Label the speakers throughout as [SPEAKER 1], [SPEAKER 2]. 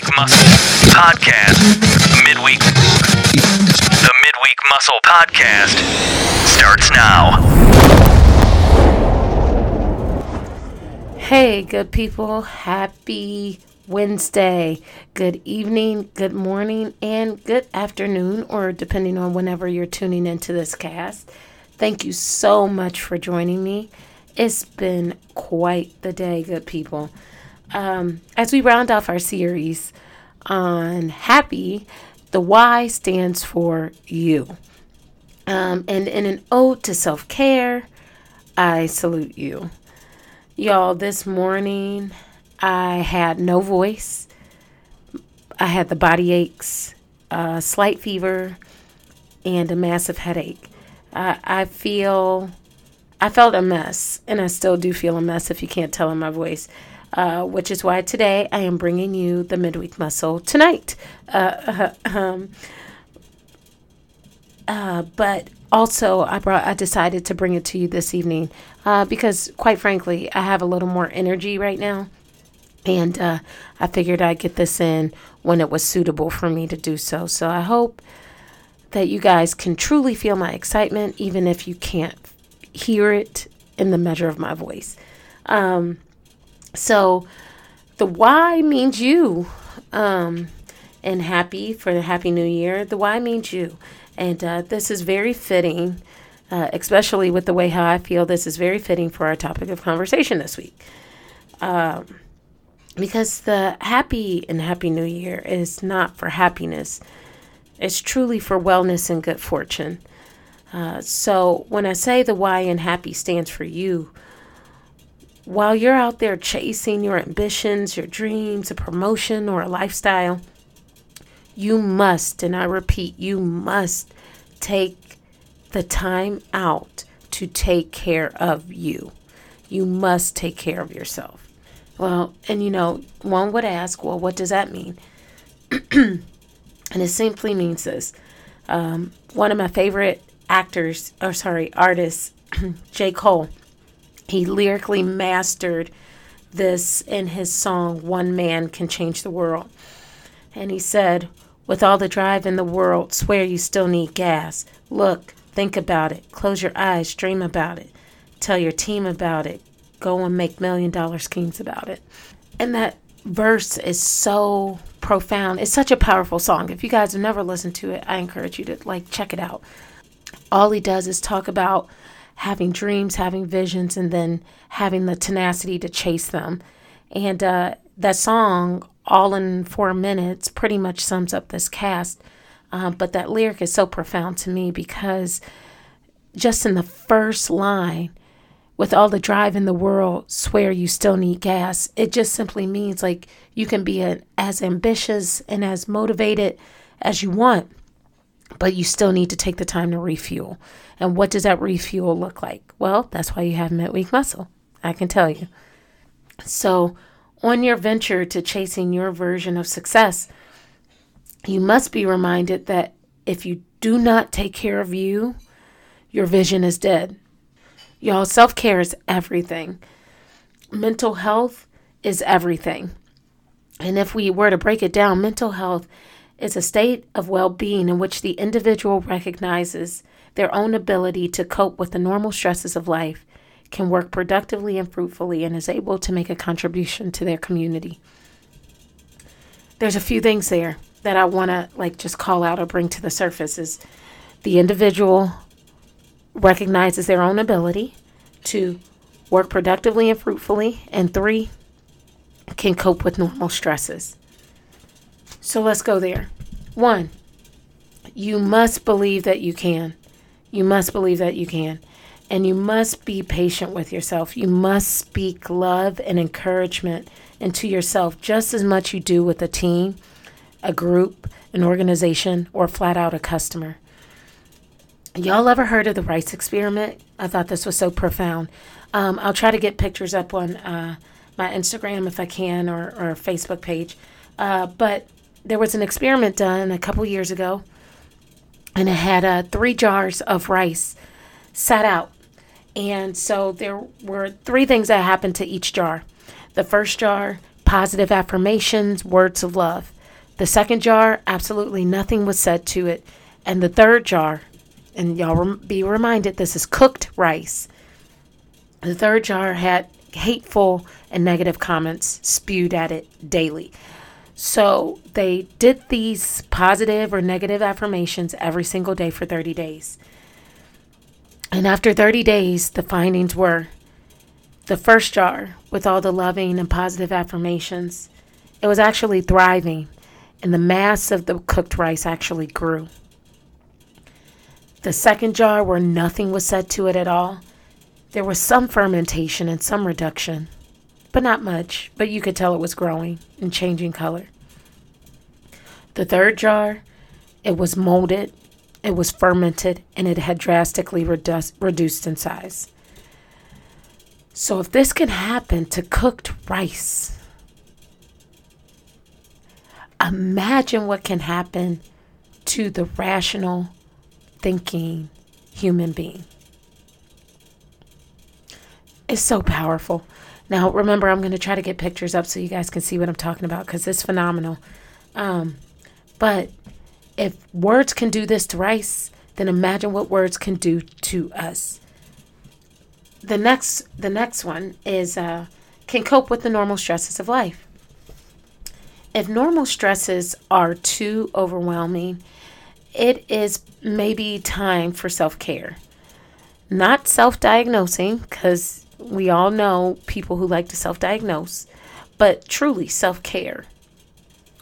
[SPEAKER 1] Midweek Muscle Podcast. Midweek. The Midweek Muscle Podcast starts now.
[SPEAKER 2] Hey, good people. Happy Wednesday. Good evening, good morning, and good afternoon, or depending on whenever you're tuning into this cast. Thank you so much for joining me. It's been quite the day, good people. Um, as we round off our series on happy, the Y stands for you. Um, and in an ode to self care, I salute you. Y'all, this morning I had no voice. I had the body aches, a slight fever, and a massive headache. I, I feel, I felt a mess, and I still do feel a mess if you can't tell in my voice. Uh, which is why today I am bringing you the midweek muscle tonight. Uh, um, uh, but also, I brought, I decided to bring it to you this evening uh, because, quite frankly, I have a little more energy right now, and uh, I figured I'd get this in when it was suitable for me to do so. So I hope that you guys can truly feel my excitement, even if you can't hear it in the measure of my voice. Um, so the Y means you. Um, and happy for the Happy New Year. The Y means you. And uh, this is very fitting, uh, especially with the way how I feel. This is very fitting for our topic of conversation this week. Um, because the happy and Happy New Year is not for happiness, it's truly for wellness and good fortune. Uh, so when I say the Y in happy stands for you, while you're out there chasing your ambitions, your dreams, a promotion, or a lifestyle, you must, and I repeat, you must take the time out to take care of you. You must take care of yourself. Well, and you know, one would ask, well, what does that mean? and it simply means this. Um, one of my favorite actors, or sorry, artists, J. Cole, he lyrically mastered this in his song, One Man Can Change the World. And he said, With all the drive in the world, swear you still need gas. Look, think about it. Close your eyes, dream about it. Tell your team about it. Go and make million dollar schemes about it. And that verse is so profound. It's such a powerful song. If you guys have never listened to it, I encourage you to like check it out. All he does is talk about having dreams, having visions, and then having the tenacity to chase them. And uh, that song, all in four minutes, pretty much sums up this cast. Um, but that lyric is so profound to me because just in the first line, with all the drive in the world, swear you still need gas. It just simply means like you can be a, as ambitious and as motivated as you want, but you still need to take the time to refuel. And what does that refuel look like? Well, that's why you have midweek muscle. I can tell you. So, on your venture to chasing your version of success, you must be reminded that if you do not take care of you, your vision is dead. Y'all, self care is everything. Mental health is everything. And if we were to break it down, mental health is a state of well being in which the individual recognizes their own ability to cope with the normal stresses of life, can work productively and fruitfully, and is able to make a contribution to their community. There's a few things there that I want to like just call out or bring to the surface is the individual recognizes their own ability to work productively and fruitfully, and three, can cope with normal stresses. So let's go there. One, you must believe that you can. You must believe that you can. And you must be patient with yourself. You must speak love and encouragement into yourself just as much you do with a team, a group, an organization, or flat out a customer. Y'all ever heard of the Rice experiment? I thought this was so profound. Um, I'll try to get pictures up on uh, my Instagram if I can or, or Facebook page. Uh, but there was an experiment done a couple years ago, and it had uh, three jars of rice set out. And so there were three things that happened to each jar. The first jar positive affirmations, words of love. The second jar, absolutely nothing was said to it. And the third jar, and y'all rem- be reminded this is cooked rice. The third jar had hateful and negative comments spewed at it daily. So they did these positive or negative affirmations every single day for 30 days. And after 30 days, the findings were the first jar with all the loving and positive affirmations, it was actually thriving, and the mass of the cooked rice actually grew. The second jar, where nothing was said to it at all, there was some fermentation and some reduction, but not much, but you could tell it was growing and changing color. The third jar, it was molded, it was fermented, and it had drastically redu- reduced in size. So, if this can happen to cooked rice, imagine what can happen to the rational thinking human being. It's so powerful. Now, remember, I'm going to try to get pictures up so you guys can see what I'm talking about because it's phenomenal. Um, but if words can do this to rice, then imagine what words can do to us. The next, the next one is uh, can cope with the normal stresses of life. If normal stresses are too overwhelming, it is maybe time for self care. Not self diagnosing, because we all know people who like to self diagnose, but truly self care,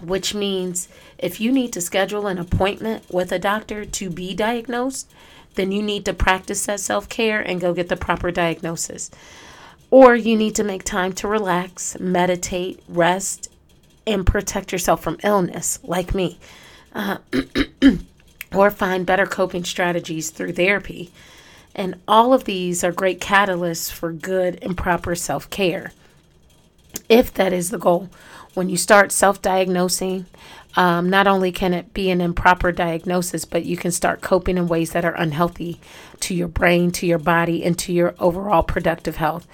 [SPEAKER 2] which means if you need to schedule an appointment with a doctor to be diagnosed, then you need to practice that self care and go get the proper diagnosis. Or you need to make time to relax, meditate, rest, and protect yourself from illness, like me. Uh, or find better coping strategies through therapy. And all of these are great catalysts for good and proper self care. If that is the goal, when you start self diagnosing, um, not only can it be an improper diagnosis, but you can start coping in ways that are unhealthy to your brain, to your body, and to your overall productive health.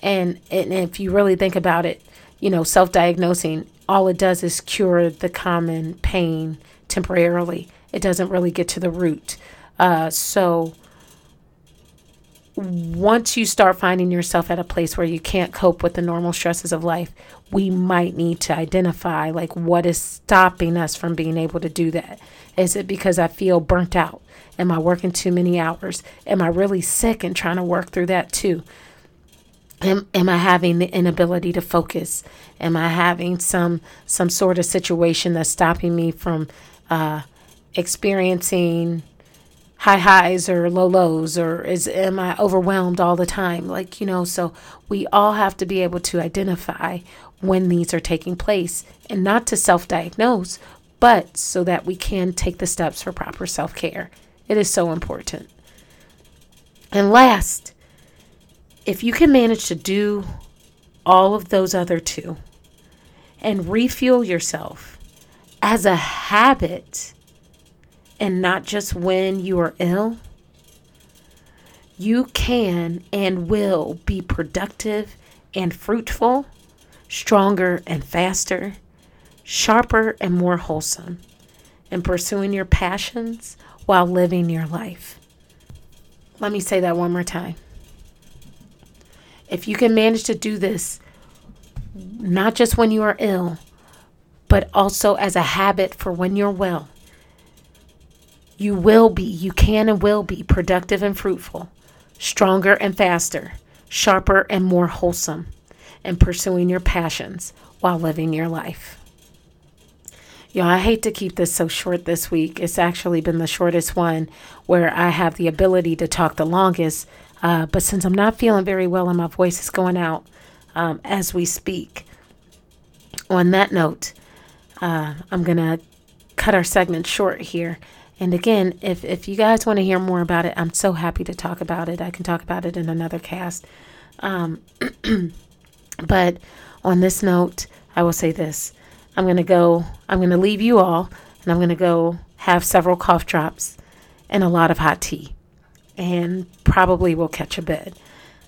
[SPEAKER 2] And, and if you really think about it, you know, self diagnosing, all it does is cure the common pain temporarily. It doesn't really get to the root. Uh, so, once you start finding yourself at a place where you can't cope with the normal stresses of life, we might need to identify like what is stopping us from being able to do that. Is it because I feel burnt out? Am I working too many hours? Am I really sick and trying to work through that too? Am, am I having the inability to focus? Am I having some some sort of situation that's stopping me from uh, experiencing high highs or low lows or is am I overwhelmed all the time? Like you know so we all have to be able to identify when these are taking place and not to self-diagnose but so that we can take the steps for proper self-care. It is so important. And last if you can manage to do all of those other two and refuel yourself as a habit and not just when you are ill, you can and will be productive and fruitful, stronger and faster, sharper and more wholesome in pursuing your passions while living your life. Let me say that one more time. If you can manage to do this, not just when you are ill, but also as a habit for when you're well, you will be, you can and will be productive and fruitful, stronger and faster, sharper and more wholesome, and pursuing your passions while living your life. Y'all, I hate to keep this so short this week. It's actually been the shortest one where I have the ability to talk the longest. Uh, but since I'm not feeling very well and my voice is going out um, as we speak, on that note, uh, I'm going to cut our segment short here and again, if, if you guys want to hear more about it, I'm so happy to talk about it. I can talk about it in another cast. Um, but on this note, I will say this I'm going to go, I'm going to leave you all, and I'm going to go have several cough drops and a lot of hot tea. And probably will catch a bed.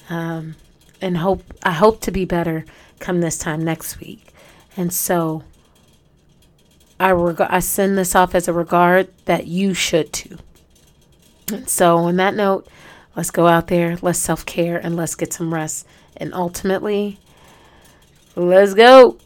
[SPEAKER 2] Um, and hope I hope to be better come this time next week. And so I reg- I send this off as a regard that you should too. So on that note, let's go out there, let's self-care and let's get some rest. And ultimately, let's go.